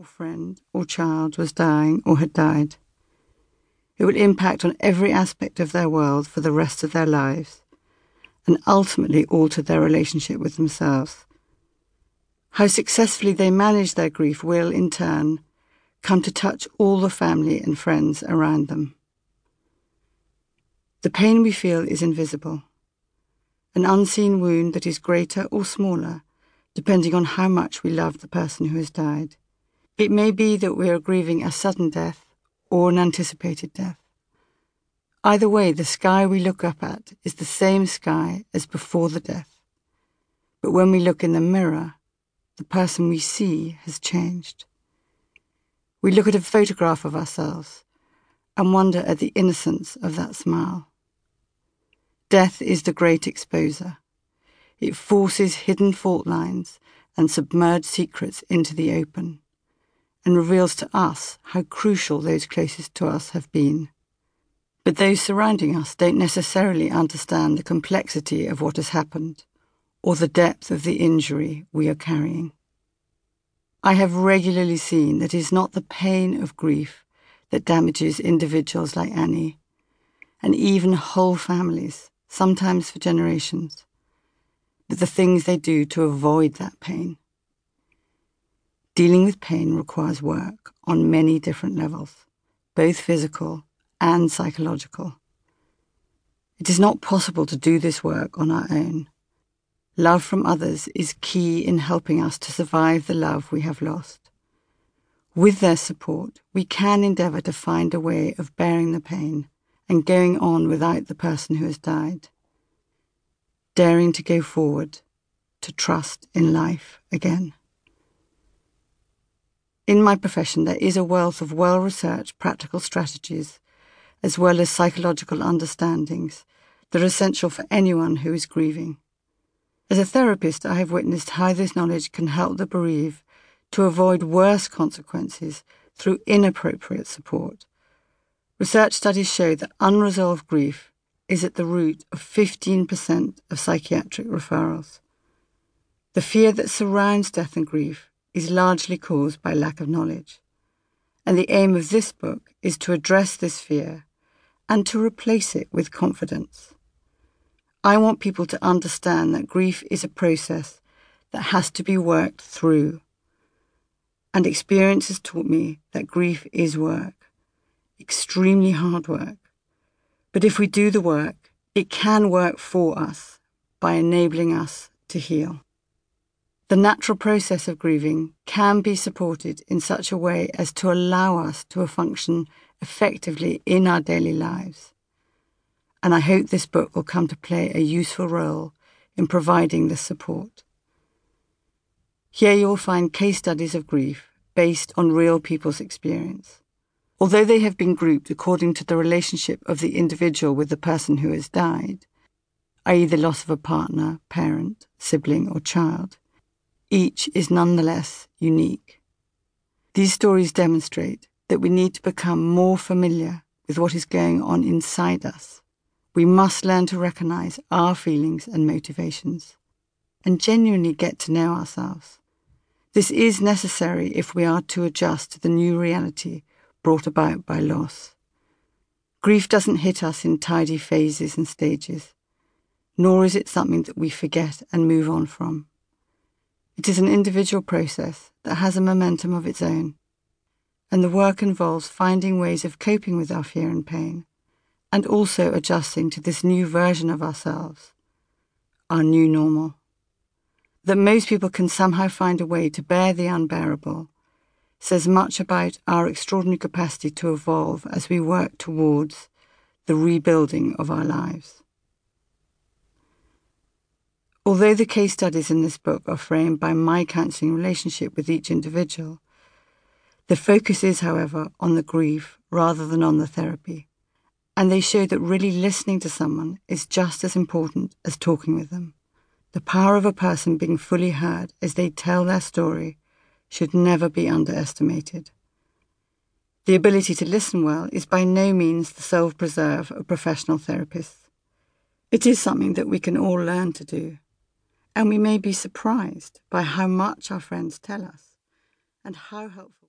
or friend or child was dying or had died. It will impact on every aspect of their world for the rest of their lives and ultimately alter their relationship with themselves. How successfully they manage their grief will, in turn, come to touch all the family and friends around them. The pain we feel is invisible, an unseen wound that is greater or smaller, depending on how much we love the person who has died. It may be that we are grieving a sudden death or an anticipated death. Either way, the sky we look up at is the same sky as before the death. But when we look in the mirror, the person we see has changed. We look at a photograph of ourselves and wonder at the innocence of that smile. Death is the great exposer. It forces hidden fault lines and submerged secrets into the open and reveals to us how crucial those closest to us have been. But those surrounding us don't necessarily understand the complexity of what has happened or the depth of the injury we are carrying. I have regularly seen that it is not the pain of grief that damages individuals like Annie, and even whole families, sometimes for generations, but the things they do to avoid that pain. Dealing with pain requires work on many different levels, both physical and psychological. It is not possible to do this work on our own. Love from others is key in helping us to survive the love we have lost. With their support, we can endeavour to find a way of bearing the pain and going on without the person who has died. Daring to go forward, to trust in life again. In my profession, there is a wealth of well researched practical strategies as well as psychological understandings that are essential for anyone who is grieving. As a therapist, I have witnessed how this knowledge can help the bereaved to avoid worse consequences through inappropriate support. Research studies show that unresolved grief is at the root of 15% of psychiatric referrals. The fear that surrounds death and grief is largely caused by lack of knowledge. And the aim of this book is to address this fear and to replace it with confidence. I want people to understand that grief is a process that has to be worked through. And experience has taught me that grief is work, extremely hard work. But if we do the work, it can work for us by enabling us to heal. The natural process of grieving can be supported in such a way as to allow us to function effectively in our daily lives. And I hope this book will come to play a useful role in providing this support. Here you'll find case studies of grief based on real people's experience. Although they have been grouped according to the relationship of the individual with the person who has died, i.e., the loss of a partner, parent, sibling, or child, each is nonetheless unique. These stories demonstrate that we need to become more familiar with what is going on inside us. We must learn to recognize our feelings and motivations and genuinely get to know ourselves. This is necessary if we are to adjust to the new reality brought about by loss. Grief doesn't hit us in tidy phases and stages, nor is it something that we forget and move on from. It is an individual process that has a momentum of its own and the work involves finding ways of coping with our fear and pain, and also adjusting to this new version of ourselves, our new normal. That most people can somehow find a way to bear the unbearable says much about our extraordinary capacity to evolve as we work towards the rebuilding of our lives. Although the case studies in this book are framed by my counselling relationship with each individual, the focus is, however, on the grief rather than on the therapy. And they show that really listening to someone is just as important as talking with them. The power of a person being fully heard as they tell their story should never be underestimated. The ability to listen well is by no means the self preserve of professional therapists. It is something that we can all learn to do, and we may be surprised by how much our friends tell us and how helpful.